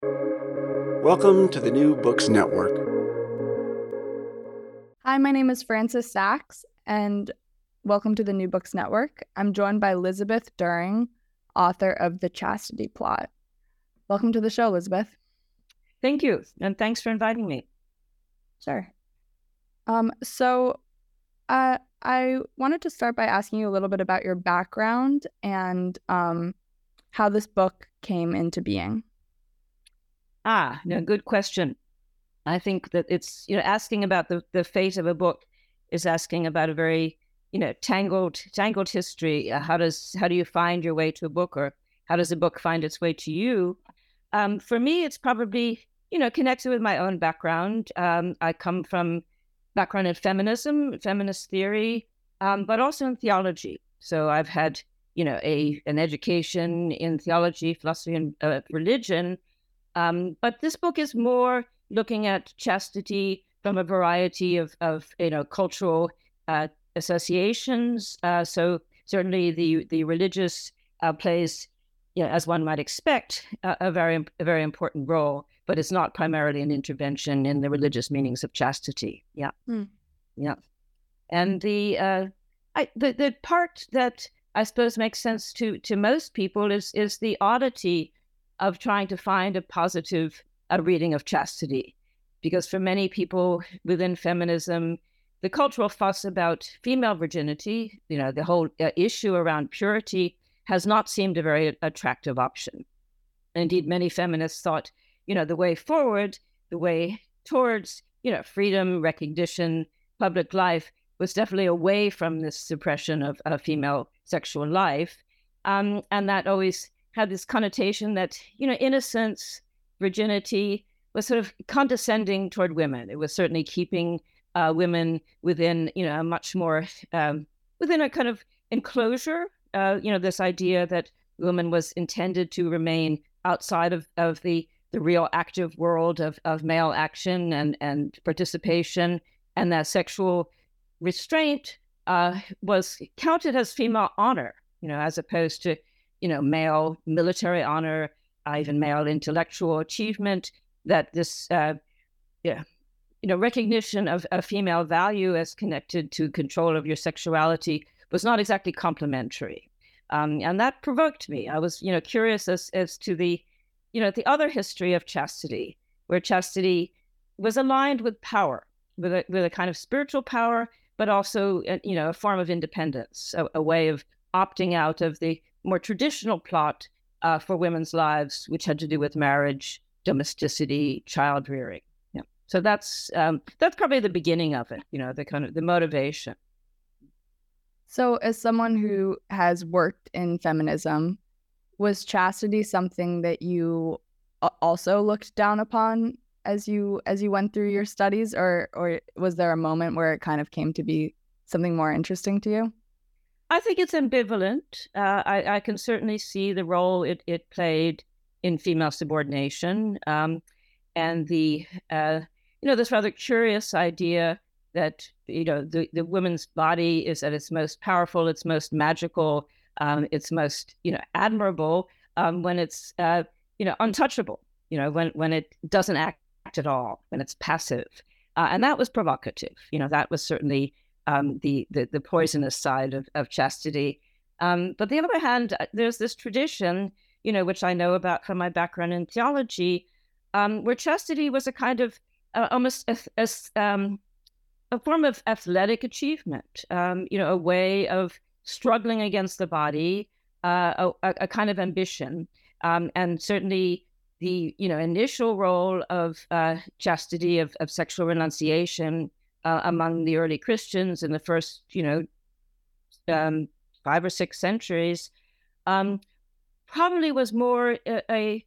Welcome to the New Books Network. Hi, my name is Frances Sachs, and welcome to the New Books Network. I'm joined by Lisabeth During, author of The Chastity Plot. Welcome to the show, Lisabeth. Thank you, and thanks for inviting me. Sure. Um, so, uh, I wanted to start by asking you a little bit about your background and um, how this book came into being. Ah, no, good question. I think that it's you know asking about the the fate of a book is asking about a very you know tangled tangled history. Uh, how does how do you find your way to a book, or how does a book find its way to you? Um, for me, it's probably you know connected with my own background. Um, I come from background in feminism, feminist theory, um, but also in theology. So I've had you know a an education in theology, philosophy, and uh, religion um, but this book is more looking at chastity from a variety of, of you know cultural uh, associations. Uh, so certainly the the religious uh, plays, you know, as one might expect, a very a very important role. But it's not primarily an intervention in the religious meanings of chastity. Yeah, mm. yeah. And the uh, I, the the part that I suppose makes sense to to most people is is the oddity of trying to find a positive a reading of chastity. Because for many people within feminism, the cultural fuss about female virginity, you know, the whole uh, issue around purity has not seemed a very attractive option. Indeed, many feminists thought, you know, the way forward, the way towards, you know, freedom, recognition, public life was definitely away from this suppression of, of female sexual life. Um, and that always had this connotation that, you know, innocence, virginity was sort of condescending toward women. It was certainly keeping uh, women within, you know, a much more, um, within a kind of enclosure. Uh, you know, this idea that woman was intended to remain outside of, of the, the real active world of, of male action and, and participation, and that sexual restraint uh, was counted as female honor, you know, as opposed to you know, male military honor, uh, even male intellectual achievement, that this, uh, yeah, you know, recognition of a female value as connected to control of your sexuality was not exactly complimentary. Um, and that provoked me. I was, you know, curious as, as to the, you know, the other history of chastity, where chastity was aligned with power, with a, with a kind of spiritual power, but also, uh, you know, a form of independence, a, a way of opting out of the more traditional plot uh, for women's lives, which had to do with marriage, domesticity, child rearing. Yeah. So that's um, that's probably the beginning of it. You know, the kind of the motivation. So, as someone who has worked in feminism, was chastity something that you also looked down upon as you as you went through your studies, or or was there a moment where it kind of came to be something more interesting to you? I think it's ambivalent. Uh, I, I, can certainly see the role it, it played in female subordination um, and the, uh, you know, this rather curious idea that, you know, the, the woman's body is at its most powerful, its most magical, um, its most, you know, admirable um, when it's, uh, you know, untouchable, you know, when, when it doesn't act at all, when it's passive. Uh, and that was provocative. You know, that was certainly um, the, the, the poisonous side of, of chastity. Um, but the other hand, uh, there's this tradition, you know, which I know about from my background in theology, um, where chastity was a kind of uh, almost a, a, um, a, form of athletic achievement, um, you know, a way of struggling against the body, uh, a, a, kind of ambition, um, and certainly the you know initial role of uh, chastity of, of sexual renunciation uh, among the early Christians in the first, you know, um, five or six centuries, um, probably was more a,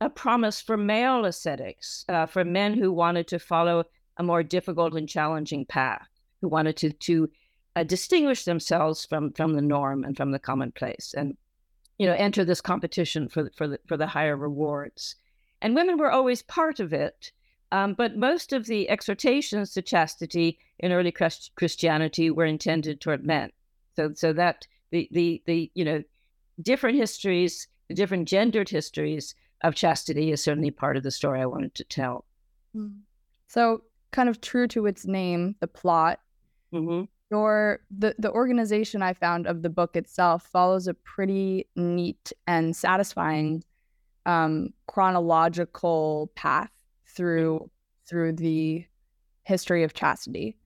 a, promise for male ascetics, uh, for men who wanted to follow a more difficult and challenging path, who wanted to to uh, distinguish themselves from from the norm and from the commonplace, and you know enter this competition for for the, for the higher rewards. And women were always part of it, um, but most of the exhortations to chastity in early Christ- Christianity were intended toward men. So so that the the the you know different histories, the different gendered histories of chastity is certainly part of the story I wanted to tell. Hmm. So, kind of true to its name, the plot. Mm-hmm. Your the the organization I found of the book itself follows a pretty neat and satisfying um, chronological path through through the history of chastity.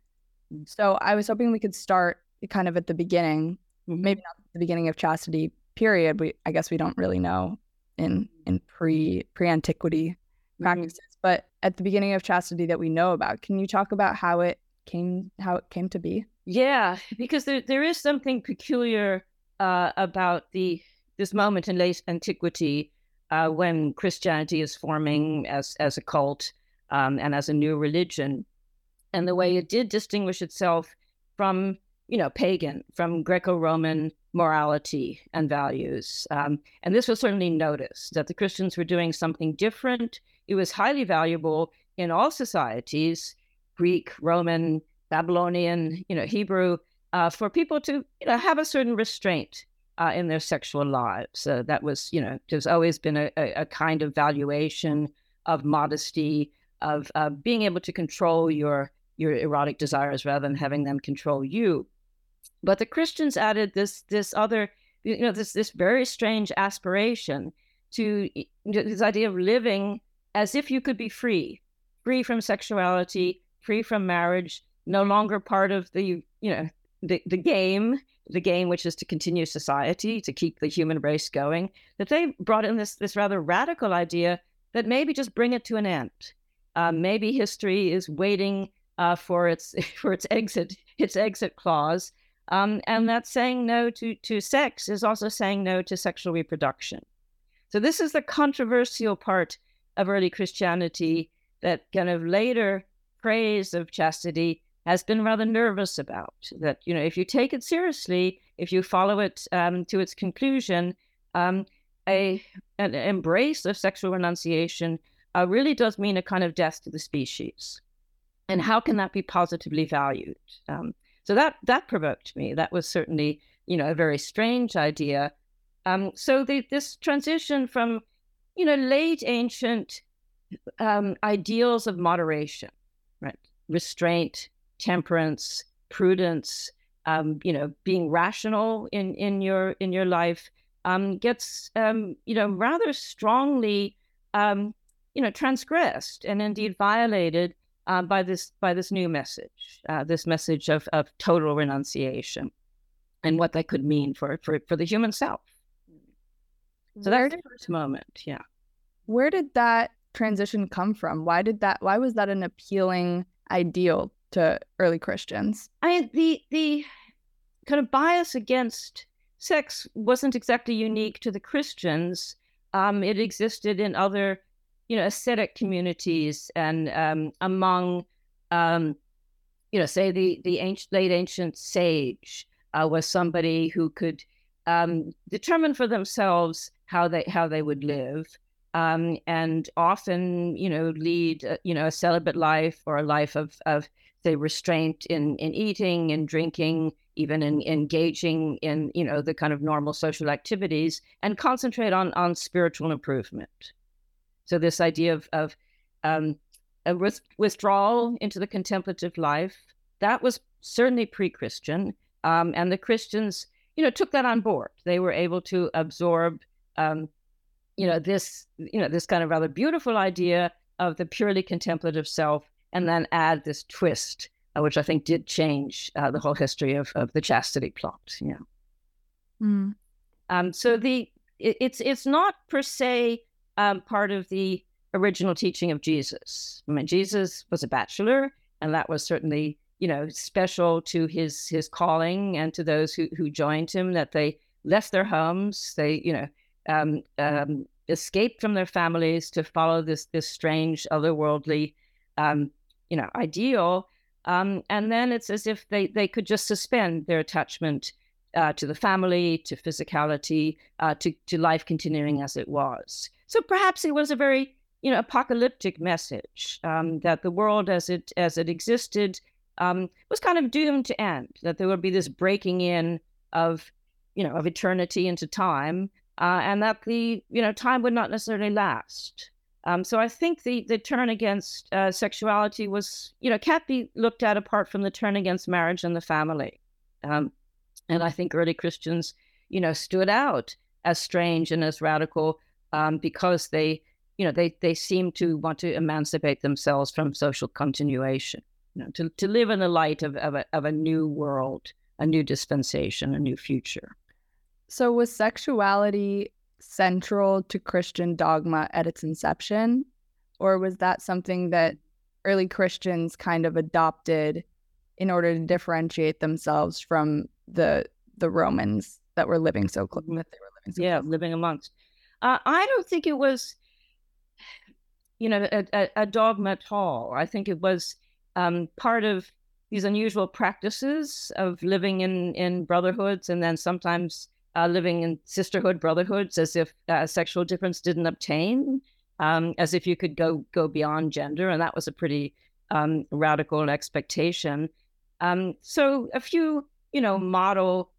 So I was hoping we could start kind of at the beginning, Mm-hmm. maybe not the beginning of chastity period. We I guess we don't really know in in pre pre antiquity practices, but at the beginning of chastity that we know about. Can you talk about how it came how it came to be? Yeah, because there there is something peculiar uh, about the this moment in late antiquity uh, when Christianity is forming as as a cult um, and as a new religion, and the way it did distinguish itself from you know pagan, from Greco-Roman morality and values, um, and this was certainly noticed that the Christians were doing something different. It was highly valuable in all societies, Greek, Roman, Babylonian, you know, Hebrew, uh, for people to you know have a certain restraint uh, in their sexual lives. Uh, that was you know there's always been a, a, a kind of valuation of modesty, of uh, being able to control your your erotic desires rather than having them control you. But the Christians added this this other you know this this very strange aspiration to this idea of living as if you could be free, free from sexuality, free from marriage, no longer part of the you know the, the game the game which is to continue society to keep the human race going that they brought in this this rather radical idea that maybe just bring it to an end. Uh, maybe history is waiting uh, for its for its exit its exit clause. Um, and that saying no to to sex is also saying no to sexual reproduction. So this is the controversial part of early christianity that kind of later praise of chastity has been rather nervous about that you know if you take it seriously if you follow it um, to its conclusion um, a an embrace of sexual renunciation uh, really does mean a kind of death to the species. And how can that be positively valued? Um, so that that provoked me. That was certainly you know a very strange idea. Um, so the, this transition from you know late ancient um, ideals of moderation right restraint temperance, prudence, um, you know, being rational in in your in your life um, gets um, you know rather strongly um, you know transgressed and indeed violated uh, by this by this new message, uh, this message of of total renunciation, and what that could mean for for for the human self. So that's the first moment, yeah. Where did that transition come from? Why did that? Why was that an appealing ideal to early Christians? I the the kind of bias against sex wasn't exactly unique to the Christians. Um, it existed in other, you know, ascetic communities and um, among, um, you know, say the the ancient, late ancient sage uh, was somebody who could um, determine for themselves how they how they would live. Um, and often, you know, lead, uh, you know, a celibate life or a life of, of say, restraint in, in eating and drinking, even in engaging in, you know, the kind of normal social activities and concentrate on, on spiritual improvement. So this idea of, of um, a with- withdrawal into the contemplative life, that was certainly pre-Christian. Um, and the Christians, you know, took that on board. They were able to absorb um, you know this you know this kind of rather beautiful idea of the purely contemplative self and then add this twist uh, which i think did change uh, the whole history of, of the chastity plot yeah mm. um, so the it, it's it's not per se um, part of the original teaching of jesus i mean jesus was a bachelor and that was certainly you know special to his his calling and to those who who joined him that they left their homes they you know um, um, escaped from their families to follow this this strange otherworldly um, you know ideal um, and then it's as if they they could just suspend their attachment uh, to the family to physicality uh, to to life continuing as it was so perhaps it was a very you know apocalyptic message um, that the world as it as it existed um, was kind of doomed to end that there would be this breaking in of you know of eternity into time uh, and that the you know time would not necessarily last. Um, so I think the the turn against uh, sexuality was you know can't be looked at apart from the turn against marriage and the family. Um, and I think early Christians you know stood out as strange and as radical um, because they you know they they seem to want to emancipate themselves from social continuation. You know, to, to live in the light of, of, a, of a new world, a new dispensation, a new future. So, was sexuality central to Christian dogma at its inception? Or was that something that early Christians kind of adopted in order to differentiate themselves from the the Romans that were living so close that they were living so yeah close? living amongst uh, I don't think it was you know a, a, a dogma at all I think it was um, part of these unusual practices of living in in brotherhoods and then sometimes uh, living in sisterhood brotherhoods as if uh, sexual difference didn't obtain, um, as if you could go go beyond gender, and that was a pretty um, radical expectation. Um, so a few, you know, model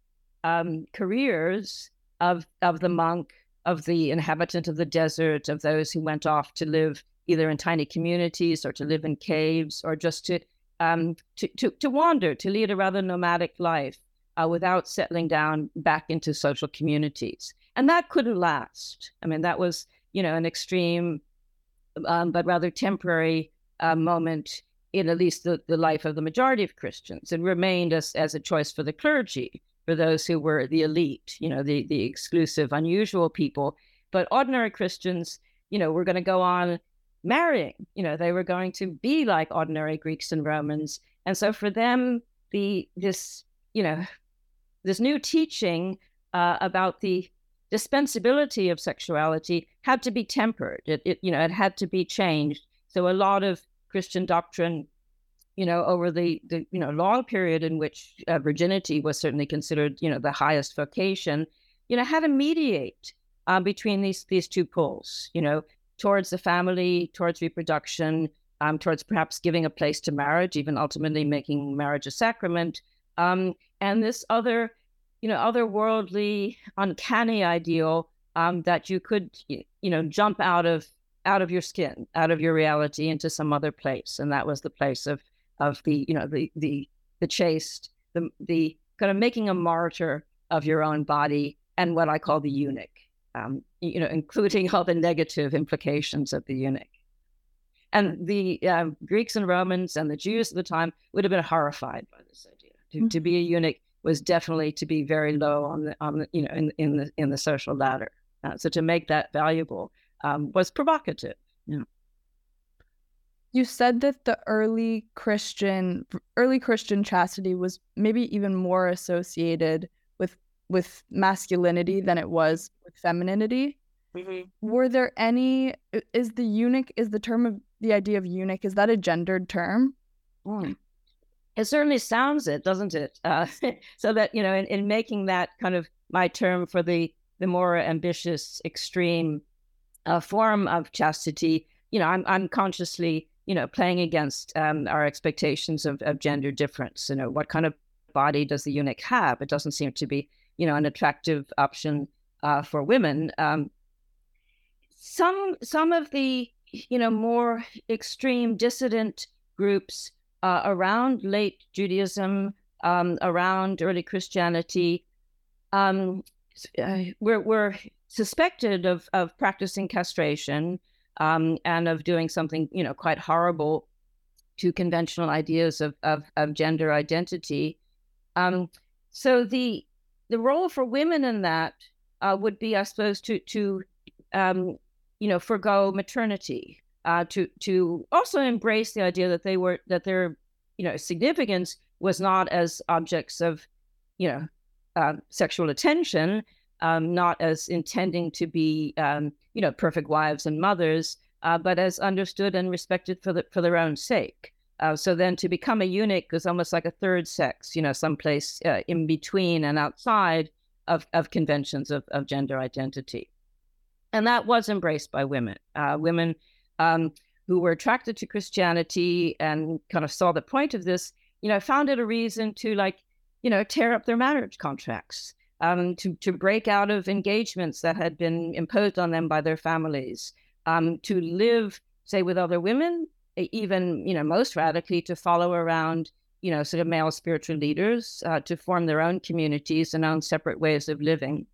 um, careers of of the monk, of the inhabitant of the desert, of those who went off to live either in tiny communities or to live in caves or just to um, to, to, to wander, to lead a rather nomadic life uh, without settling down back into social communities. And that couldn't last. I mean, that was, you know, an extreme um, but rather temporary uh, moment in at least the, the life of the majority of Christians. It remained as, as a choice for the clergy, for those who were the elite, you know, the, the exclusive, unusual people. But ordinary Christians, you know, were going to go on marrying. You know, they were going to be like ordinary Greeks and Romans. And so for them, the this, you know, this new teaching uh, about the dispensability of sexuality had to be tempered. It, it, you know, it had to be changed. So a lot of Christian doctrine, you know, over the, the you know long period in which uh, virginity was certainly considered, you know, the highest vocation, you know, had to mediate uh, between these these two poles. You know, towards the family, towards reproduction, um, towards perhaps giving a place to marriage, even ultimately making marriage a sacrament. Um, and this other, you know, otherworldly, uncanny ideal um, that you could, you know, jump out of out of your skin, out of your reality into some other place, and that was the place of of the, you know, the the the chaste, the the kind of making a martyr of your own body, and what I call the eunuch, um, you know, including all the negative implications of the eunuch. And the uh, Greeks and Romans and the Jews at the time would have been horrified by this idea. To, mm-hmm. to be a eunuch was definitely to be very low on the on the you know in in the in the social ladder. Uh, so to make that valuable um, was provocative. You, know. you said that the early Christian early Christian chastity was maybe even more associated with with masculinity than it was with femininity. Mm-hmm. Were there any? Is the eunuch is the term of the idea of eunuch is that a gendered term? Mm. It certainly sounds it, doesn't it? Uh, so that you know, in, in making that kind of my term for the the more ambitious, extreme uh, form of chastity, you know, I'm I'm consciously you know playing against um, our expectations of, of gender difference. You know, what kind of body does the eunuch have? It doesn't seem to be you know an attractive option uh, for women. Um, some some of the you know more extreme dissident groups uh, around late Judaism, um, around early Christianity, um, uh, were, were suspected of, of practicing castration um, and of doing something, you know, quite horrible to conventional ideas of, of, of gender identity. Um, so the the role for women in that uh, would be, I suppose, to to um, you know forego maternity uh, to to also embrace the idea that they were that their you know significance was not as objects of you know uh, sexual attention, um, not as intending to be um, you know, perfect wives and mothers, uh, but as understood and respected for the, for their own sake. Uh, so then to become a eunuch is almost like a third sex, you know, someplace uh, in between and outside of, of conventions of, of gender identity. And that was embraced by women. Uh, women um, who were attracted to Christianity and kind of saw the point of this, you know, found it a reason to like, you know, tear up their marriage contracts, um, to to break out of engagements that had been imposed on them by their families, um, to live, say, with other women, even you know, most radically, to follow around, you know, sort of male spiritual leaders, uh, to form their own communities and own separate ways of living.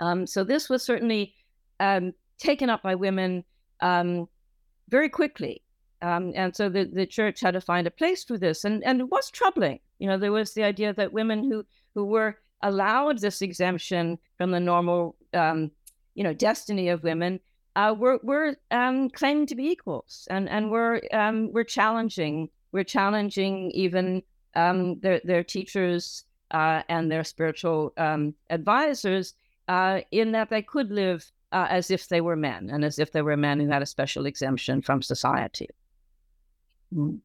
Um, so this was certainly um, taken up by women um, very quickly. Um, and so the, the church had to find a place for this. And, and it was troubling. You know, there was the idea that women who, who were allowed this exemption from the normal, um, you know, destiny of women uh, were, were um, claiming to be equals and, and were, um, were challenging, were challenging even um, their, their teachers uh, and their spiritual um, advisors uh, in that they could live uh, as if they were men and as if they were men who had a special exemption from society. Mm.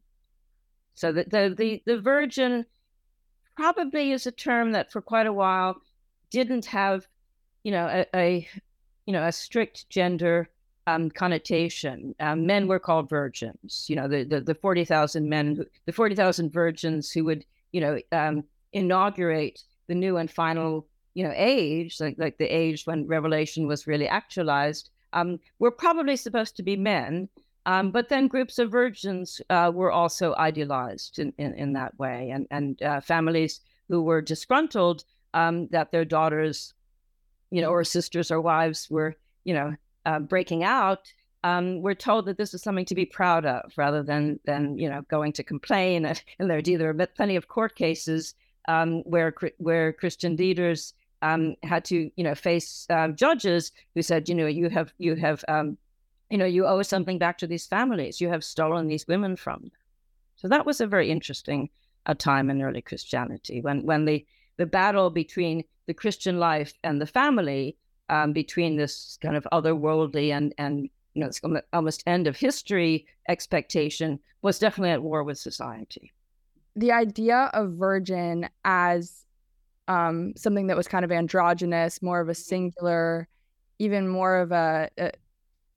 So the, the, the, the virgin probably is a term that for quite a while didn't have, you know, a, a you know, a strict gender um, connotation. Um, men were called virgins. You know, the the, the forty thousand men, who, the forty thousand virgins who would, you know, um, inaugurate the new and final you know age like like the age when revelation was really actualized um, were probably supposed to be men um, but then groups of virgins uh, were also idealized in, in, in, that way. And and uh, families who were disgruntled um, that their daughters you know or sisters or wives were you know uh, breaking out um, we're told that this is something to be proud of rather than than you know going to complain. And, and there, there are plenty of court cases um, where where Christian leaders um, had to, you know, face um, judges who said, you know, you have, you have, um, you know, you owe something back to these families. You have stolen these women from them. So that was a very interesting uh, time in early Christianity when, when the, the battle between the Christian life and the family, um, between this kind of otherworldly and, and you know, it's almost end of history expectation was definitely at war with society. The idea of virgin as um, something that was kind of androgynous, more of a singular, even more of a, a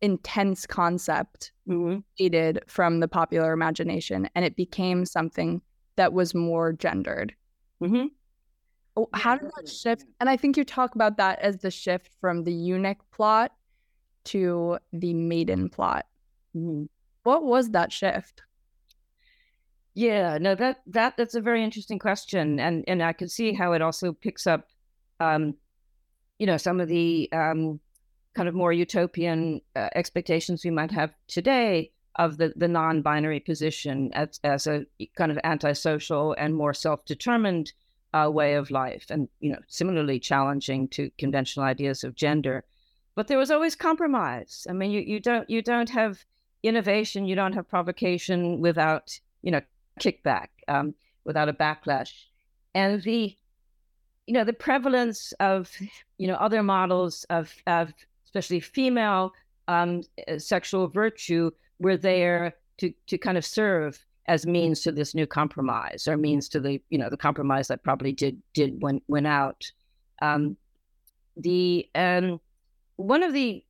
intense concept mm-hmm. dated from the popular imagination, and it became something that was more gendered. Mm-hmm. Oh, how did that shift? And I think you talk about that as the shift from the eunuch plot to the maiden plot. Mm-hmm. What was that shift? Yeah, no, that that that's a very interesting question, and and I can see how it also picks up, um, you know, some of the um, kind of more utopian uh, expectations we might have today of the the non-binary position as as a kind of antisocial and more self-determined uh, way of life, and you know, similarly challenging to conventional ideas of gender. But there was always compromise. I mean, you you don't you don't have innovation, you don't have provocation without you know kickback, um, without a backlash. And the, you know, the prevalence of, you know, other models of, of especially female um, eh, sexual virtue were there to, to kind of serve as means to this new compromise or means to the, you know, the compromise that probably did, did went, went out. Um, the, um, one of the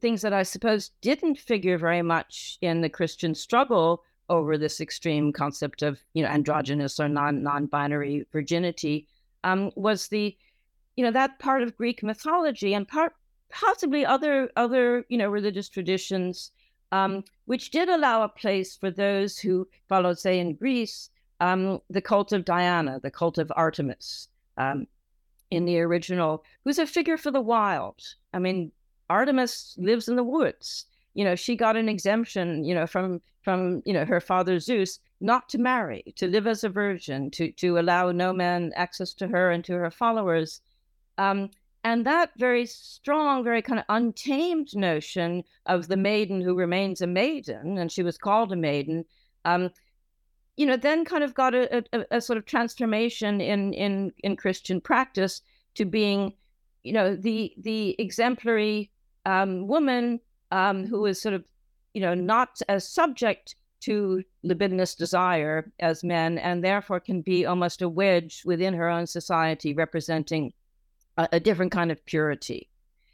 things that I suppose didn't figure very much in the Christian struggle over this extreme concept of you know androgynous or non non-binary virginity. Um, was the you know that part of Greek mythology and part possibly other other you know religious traditions um, which did allow a place for those who followed say in Greece um, the cult of Diana the cult of Artemis um, in the original who's a figure for the wild. I mean Artemis lives in the woods you know she got an exemption you know from from you know her father Zeus not to marry, to live as a virgin, to to allow no man access to her and to her followers. Um, and that very strong, very kind of untamed notion of the maiden who remains a maiden, and she was called a maiden, um, you know, then kind of got a, a, a, sort of transformation in in in Christian practice to being, you know, the the exemplary um, woman um, who is sort of, you know, not as subject to libidinous desire as men, and therefore can be almost a wedge within her own society, representing a, a different kind of purity.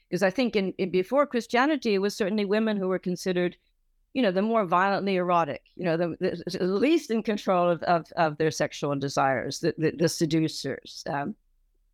Because I think in, in before Christianity, it was certainly women who were considered you know, the more violently erotic, you know, the, the least in control of, of, of their sexual desires, the, the, the seducers. Um,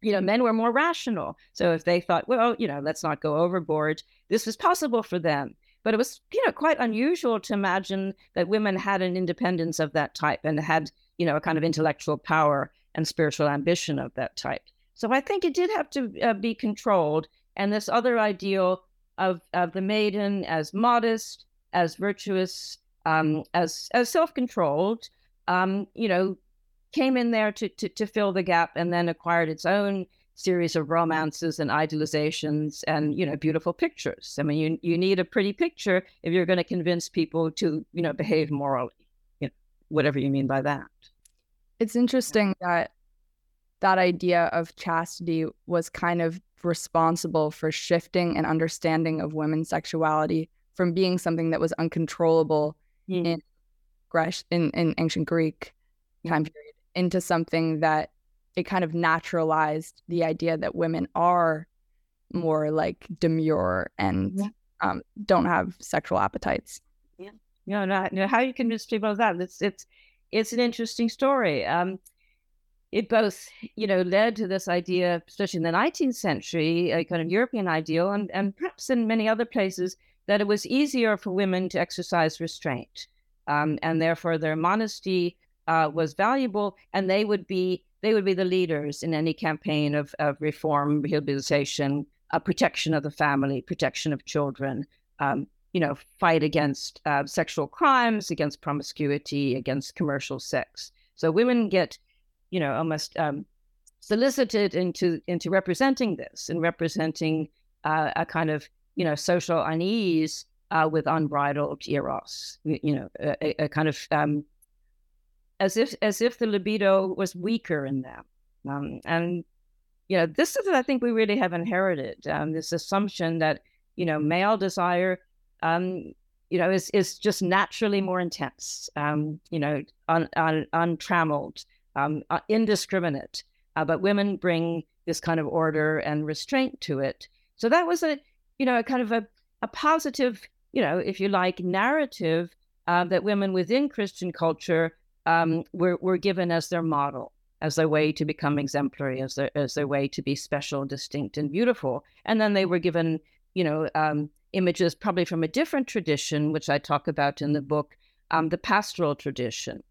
you know, men were more rational. So if they thought, well, you know, let's not go overboard, this was possible for them. But it was, you know, quite unusual to imagine that women had an independence of that type and had, you know, a kind of intellectual power and spiritual ambition of that type. So I think it did have to uh, be controlled. And this other ideal of, of the maiden as modest, as virtuous, um, as as self controlled, um, you know, came in there to, to to fill the gap, and then acquired its own series of romances and idealizations and you know beautiful pictures. I mean, you you need a pretty picture if you're going to convince people to you know behave morally, you know, whatever you mean by that. It's interesting that that idea of chastity was kind of responsible for shifting an understanding of women's sexuality from being something that was uncontrollable mm. in, in in ancient Greek time period into something that it kind of naturalized the idea that women are more like demure and yeah. um, don't have sexual appetites. Yeah, no, no, no. How you convince people of that? It's it's it's an interesting story. Um, it both, you know, led to this idea, especially in the 19th century, a kind of European ideal, and and perhaps in many other places, that it was easier for women to exercise restraint, um, and therefore their modesty uh, was valuable, and they would be they would be the leaders in any campaign of, of reform, rehabilitation, uh, protection of the family, protection of children. Um, you know, fight against uh, sexual crimes, against promiscuity, against commercial sex. So women get, you know, almost um, solicited into into representing this and representing uh, a kind of you know, social unease uh, with unbridled eros. You, know, a, a, kind of um, as if as if the libido was weaker in them. Um, and you know, this is I think we really have inherited um, this assumption that you know male desire, um, you know, is is just naturally more intense. Um, you know, un, un, untrammeled, um, uh, indiscriminate. Uh, but women bring this kind of order and restraint to it. So that was a you know, a kind of a, a positive, you know, if you like, narrative uh, that women within Christian culture um, were, were given as their model, as their way to become exemplary, as their, as their way to be special, distinct, and beautiful. And then they were given, you know, um, images probably from a different tradition, which I talk about in the book, um, the pastoral tradition,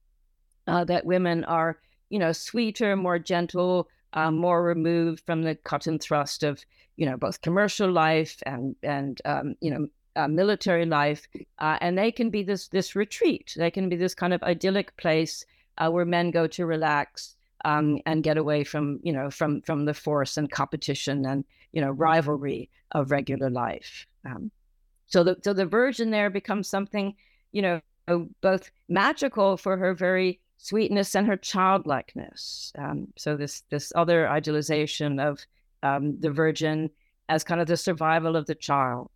uh, that women are, you know, sweeter, more gentle, uh, more removed from the cut and thrust of you know both commercial life and and um, you know uh, military life, uh, and they can be this this retreat. They can be this kind of idyllic place uh, where men go to relax um, and get away from you know from from the force and competition and you know rivalry of regular life. Um, so the so the virgin there becomes something you know both magical for her very sweetness and her childlikeness. Um, so this this other idealization of um, the Virgin as kind of the survival of the child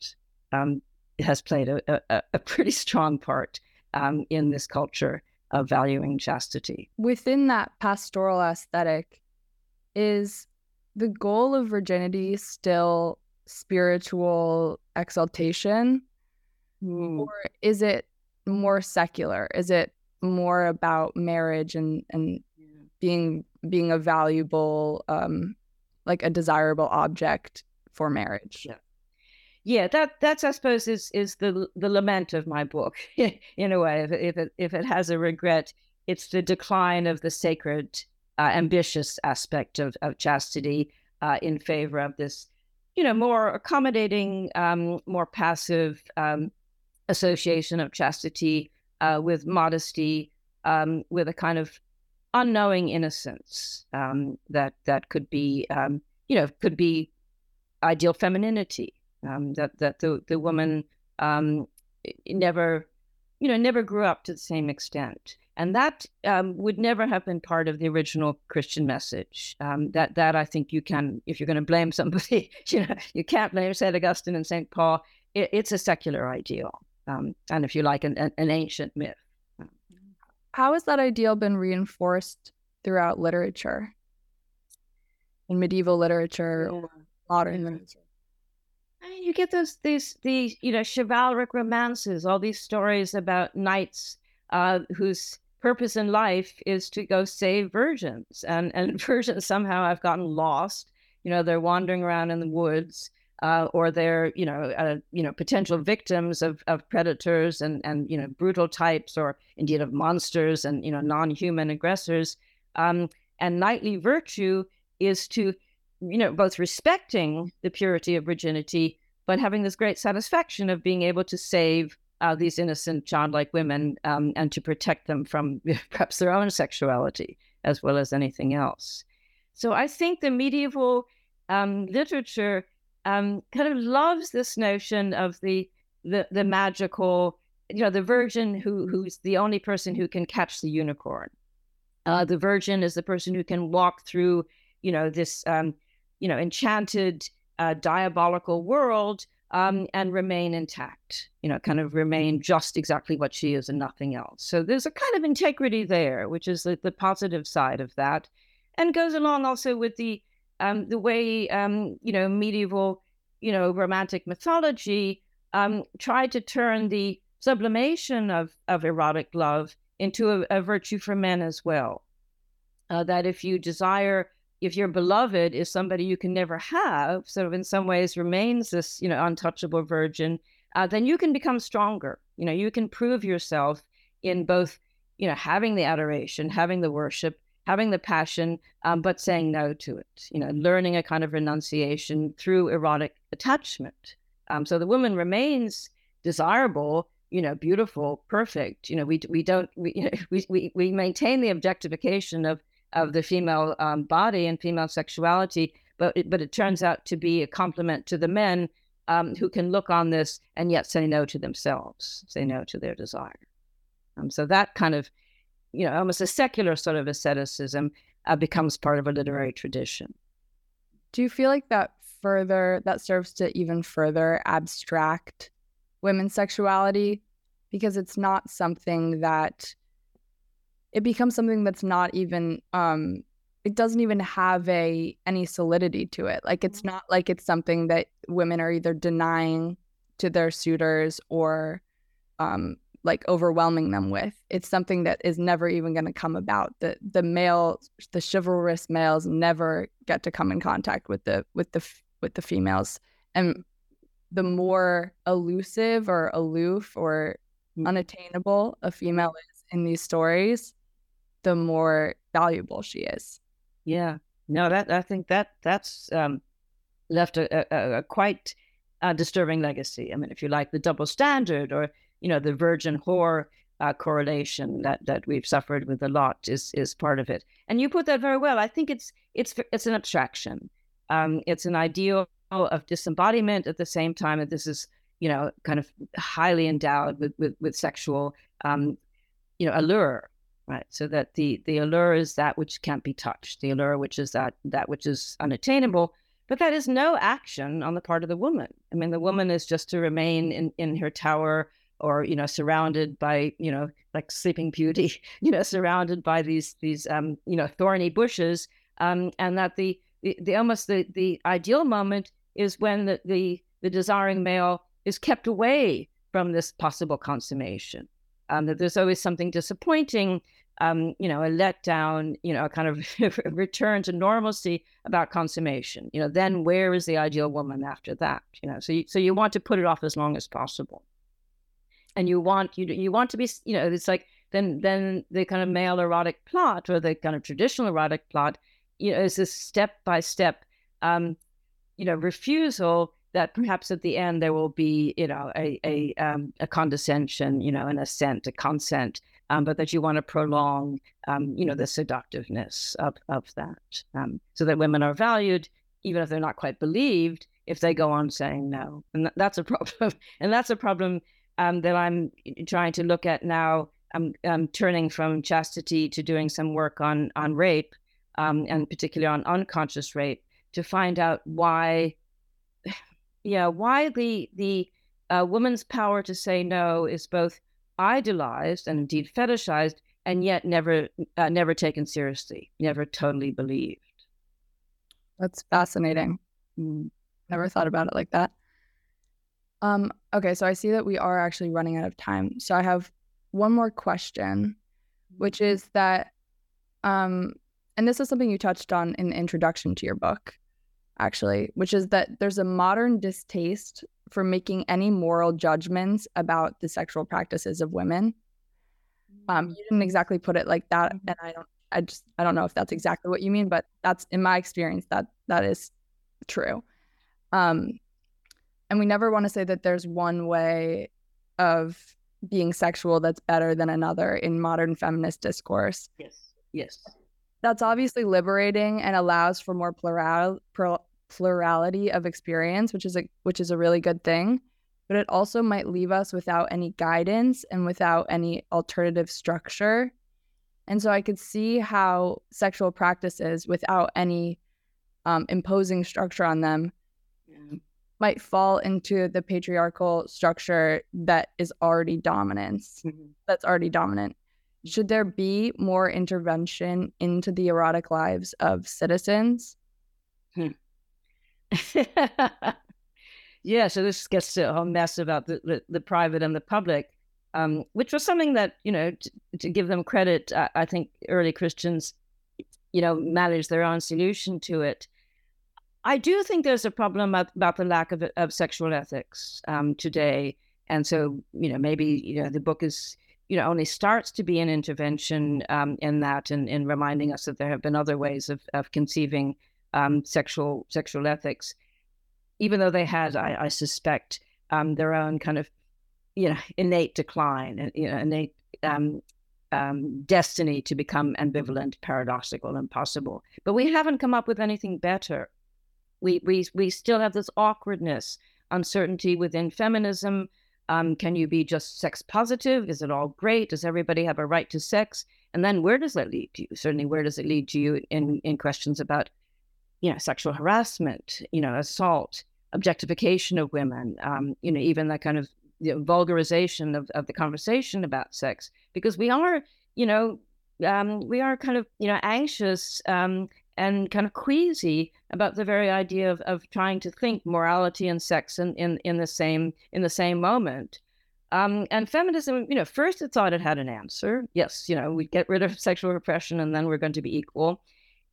um, has played a, a, a, pretty strong part um, in this culture of valuing chastity. Within that pastoral aesthetic, is the goal of virginity still spiritual exaltation? Mm. Or is it more secular? Is it more about marriage and and being being a valuable um like a desirable object for marriage yeah yeah that that's i suppose is is the the lament of my book in a way if, if it if it has a regret it's the decline of the sacred uh, ambitious aspect of, of chastity uh, in favor of this you know more accommodating um, more passive um, association of chastity uh, with modesty, um, with a kind of unknowing innocence um, that that could be, um, you know, could be ideal femininity. Um, that that the the woman um, never, you know, never grew up to the same extent, and that um, would never have been part of the original Christian message. Um, that that I think you can, if you're going to blame somebody, you know, you can't blame Saint Augustine and Saint Paul. It, it's a secular ideal, um, and if you like, an, an, an ancient myth. How has that ideal been reinforced throughout literature, in medieval literature yeah. or modern literature? I mean, you get those these these you know chivalric romances, all these stories about knights uh, whose purpose in life is to go save virgins, and and virgins somehow have gotten lost. You know, they're wandering around in the woods, uh, or they're you know uh, you know potential victims of of predators and and you know brutal types, or indeed of monsters and you know non-human aggressors. Um, and knightly virtue is to you know both respecting the purity of virginity, but having this great satisfaction of being able to save uh, these innocent childlike women um, and to protect them from perhaps their own sexuality as well as anything else. So I think the medieval um, literature um, kind of loves this notion of the, the the magical, you know, the virgin who who's the only person who can catch the unicorn. Uh, the virgin is the person who can walk through, you know, this, um, you know, enchanted, uh, diabolical world um, and remain intact, you know, kind of remain just exactly what she is and nothing else. So there's a kind of integrity there, which is the, the positive side of that, and goes along also with the um, the way um, you know medieval, you know, romantic mythology um, tried to turn the sublimation of of erotic love into a, a virtue for men as well. Uh, that if you desire if your beloved is somebody you can never have, sort of in some ways remains this, you know, untouchable virgin, uh, then you can become stronger. You know, you can prove yourself in both, you know, having the adoration, having the worship, having the passion, um, but saying no to it. You know, learning a kind of renunciation through erotic attachment. Um, so the woman remains desirable, you know, beautiful, perfect. You know, we we don't we you know, we, we we maintain the objectification of of the female um, body and female sexuality, but it, but it turns out to be a compliment to the men um, who can look on this and yet say no to themselves, say no to their desire. Um, so that kind of, you know, almost a secular sort of asceticism uh, becomes part of a literary tradition. Do you feel like that further that serves to even further abstract women's sexuality because it's not something that it becomes something that's not even um it doesn't even have a any solidity to it like it's mm-hmm. not like it's something that women are either denying to their suitors or um like overwhelming them with it's something that is never even going to come about the the male the chivalrous males never get to come in contact with the with the with the females and the more elusive or aloof or mm. unattainable a female is in these stories the more valuable she is. Yeah. No, that I think that that's um, left a, a, a quite uh, disturbing legacy. I mean, if you like, the double standard or you know the virgin whore uh, correlation that that we've suffered with a lot is is part of it. And you put that very well. I think it's it's it's an abstraction. Um, it's an ideal of disembodiment at the same time that this is you know kind of highly endowed with with, with sexual um, you know allure right so that the the allure is that which can't be touched the allure which is that that which is unattainable but that is no action on the part of the woman. I mean the woman is just to remain in in her tower or you know surrounded by you know like sleeping beauty you know surrounded by these these um you know thorny bushes um and that the the, the almost the the ideal moment is when the, the the desiring male is kept away from this possible consummation um, that there's always something disappointing um, you know, a letdown, you know, a kind of return to normalcy about consummation. You know, then where is the ideal woman after that? You know, so you, so you want to put it off as long as possible, and you want you you want to be, you know, it's like then then the kind of male erotic plot or the kind of traditional erotic plot, you know, is this step by step, um, you know, refusal that perhaps at the end there will be, you know, a a um, a condescension, you know, an assent, a consent um, but that you want to prolong, um, you know, the seductiveness of, of that, um, so that women are valued, even if they're not quite believed, if they go on saying no. And th- that's a problem. and that's a problem um, that I'm trying to look at now I'm, I'm turning from chastity to doing some work on on rape, um, and particularly on unconscious rape, to find out why, yeah, why the the uh, woman's power to say no is both idolized and indeed fetishized, and yet never uh, never taken seriously, never totally believed. That's fascinating. Mm, never thought about it like that. Um, okay, so I see that we are actually running out of time. So I have one more question, which mm-hmm. is that, um, and this is something you touched on in the introduction to your book, actually, which is that there's a modern distaste for making any moral judgments about the sexual practices of women. Um, you didn't exactly put it like that, mm-hmm. and I don't, I just, I don't know if that's exactly what you mean, but that's in my experience that that is true. Um, and we never want to say that there's one way of being sexual that's better than another in modern feminist discourse. Yes. Yes. That's obviously liberating and allows for more plural, plurality of experience, which is a which is a really good thing. But it also might leave us without any guidance and without any alternative structure. And so I could see how sexual practices without any um, imposing structure on them might fall into the patriarchal structure that is already dominance mm-hmm. that's already dominant should there be more intervention into the erotic lives of citizens hmm. yeah so this gets to a whole mess about the, the, the private and the public um, which was something that you know to, to give them credit I, I think early christians you know managed their own solution to it I do think there's a problem about the lack of, of sexual ethics um, today. And so, you know, maybe, you know, the book is, you know, only starts to be an intervention um, in that and in reminding us that there have been other ways of, of conceiving um, sexual sexual ethics, even though they had, I, I suspect, um, their own kind of, you know, innate decline and, you know, innate um, um, destiny to become ambivalent, paradoxical, impossible. But we haven't come up with anything better we we we still have this awkwardness, uncertainty within feminism. Um, can you be just sex positive? Is it all great? Does everybody have a right to sex? And then where does that lead to you? Certainly, where does it lead to you in in questions about, you know, sexual harassment, you know, assault, objectification of women, um, you know, even that kind of you know, vulgarization of, of the conversation about sex, because we are, you know, um, we are kind of, you know, anxious um, and kind of queasy about the very idea of, of trying to think morality and sex in, in, in the same in the same moment. Um, and feminism, you know, first it thought it had an answer. Yes, you know, we get rid of sexual repression and then we're going to be equal.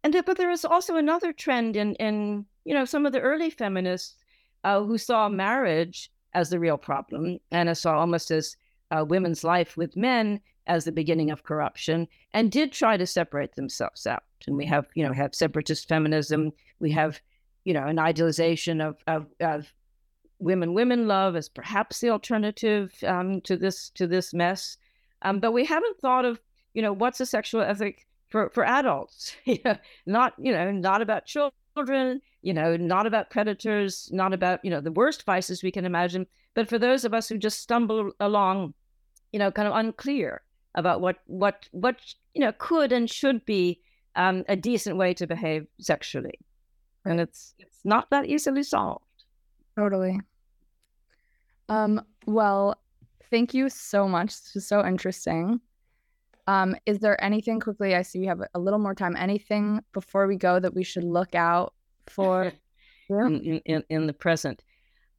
And but there is also another trend in in you know some of the early feminists uh, who saw marriage as the real problem and saw almost as uh, women's life with men as the beginning of corruption and did try to separate themselves out. And we have, you know, have separatist feminism. We have, you know, an idealization of, of, of women women love as perhaps the alternative um, to this to this mess. Um, but we haven't thought of, you know, what's a sexual ethic for for adults? not, you know, not about children, you know, not about predators, not about, you know, the worst vices we can imagine, but for those of us who just stumble along, you know, kind of unclear about what what what you know could and should be um, a decent way to behave sexually, and it's it's not that easily solved. Totally. Um. Well, thank you so much. This is so interesting. Um, is there anything quickly? I see we have a little more time. Anything before we go that we should look out for in, in, in the present?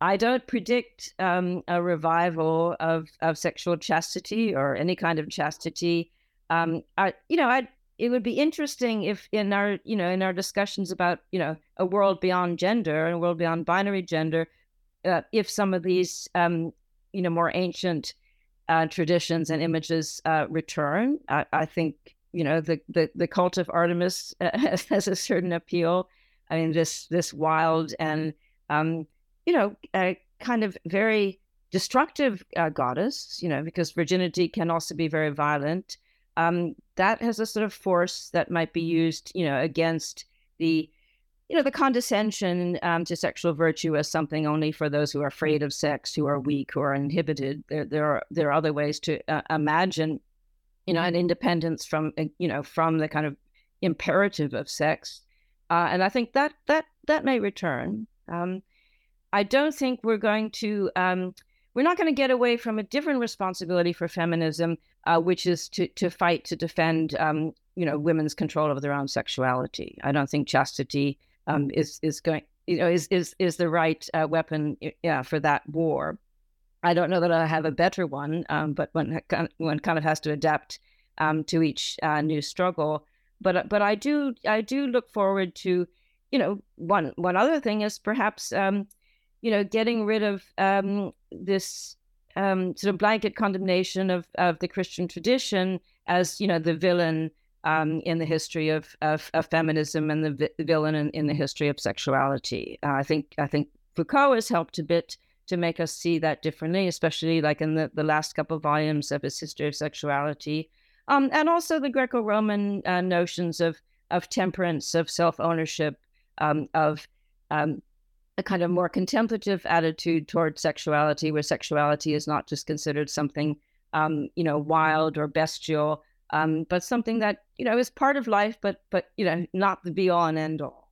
I don't predict um, a revival of, of sexual chastity or any kind of chastity. Um, I, you know, I it would be interesting if in our, you know, in our discussions about, you know, a world beyond gender and a world beyond binary gender, uh, if some of these, um, you know, more ancient uh, traditions and images uh, return, I, I, think, you know, the the, the cult of Artemis has, has a certain appeal. I mean, this this wild and um, you know, kind of very destructive uh, goddess, you know, because virginity can also be very violent. Um, that has a sort of force that might be used, you know, against the, you know, the condescension um, to sexual virtue as something only for those who are afraid of sex, who are weak, who are inhibited. There, there are there are other ways to uh, imagine you know, an independence from uh, you know from the kind of imperative of sex, uh, and I think that that that may return. Um, I don't think we're going to um, we're not going to get away from a different responsibility for feminism, uh, which is to to fight to defend um, you know women's control over their own sexuality. I don't think chastity um, is is going you know is is is the right uh, weapon yeah for that war. I don't know that I have a better one, um, but one one kind of has to adapt um, to each uh, new struggle. But but I do I do look forward to you know one one other thing is perhaps um, you know getting rid of um, this um, sort of blanket condemnation of of the Christian tradition as you know the villain um, in the history of, of, of feminism and the vi- villain in, in, the history of sexuality. Uh, I think I think Foucault has helped a bit to make us see that differently, especially like in the, the last couple volumes of his history of sexuality, um, and also the Greco-Roman uh, notions of of temperance, of self-ownership, um, of um, a kind of more contemplative attitude towards sexuality, where sexuality is not just considered something um, you know wild or bestial, um, but something that you know is part of life, but but you know not the be all and end all.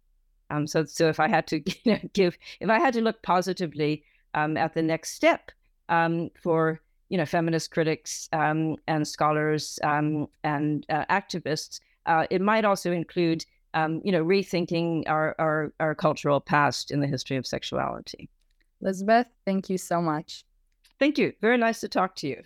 Um, so so if I had to you know, give, if I had to look positively um, at the next step um, for you know feminist critics um, and scholars um, and uh, activists, uh, it might also include um, you know rethinking our, our our cultural past in the history of sexuality. Lisabeth, thank you so much. Thank you. Very nice to talk to you.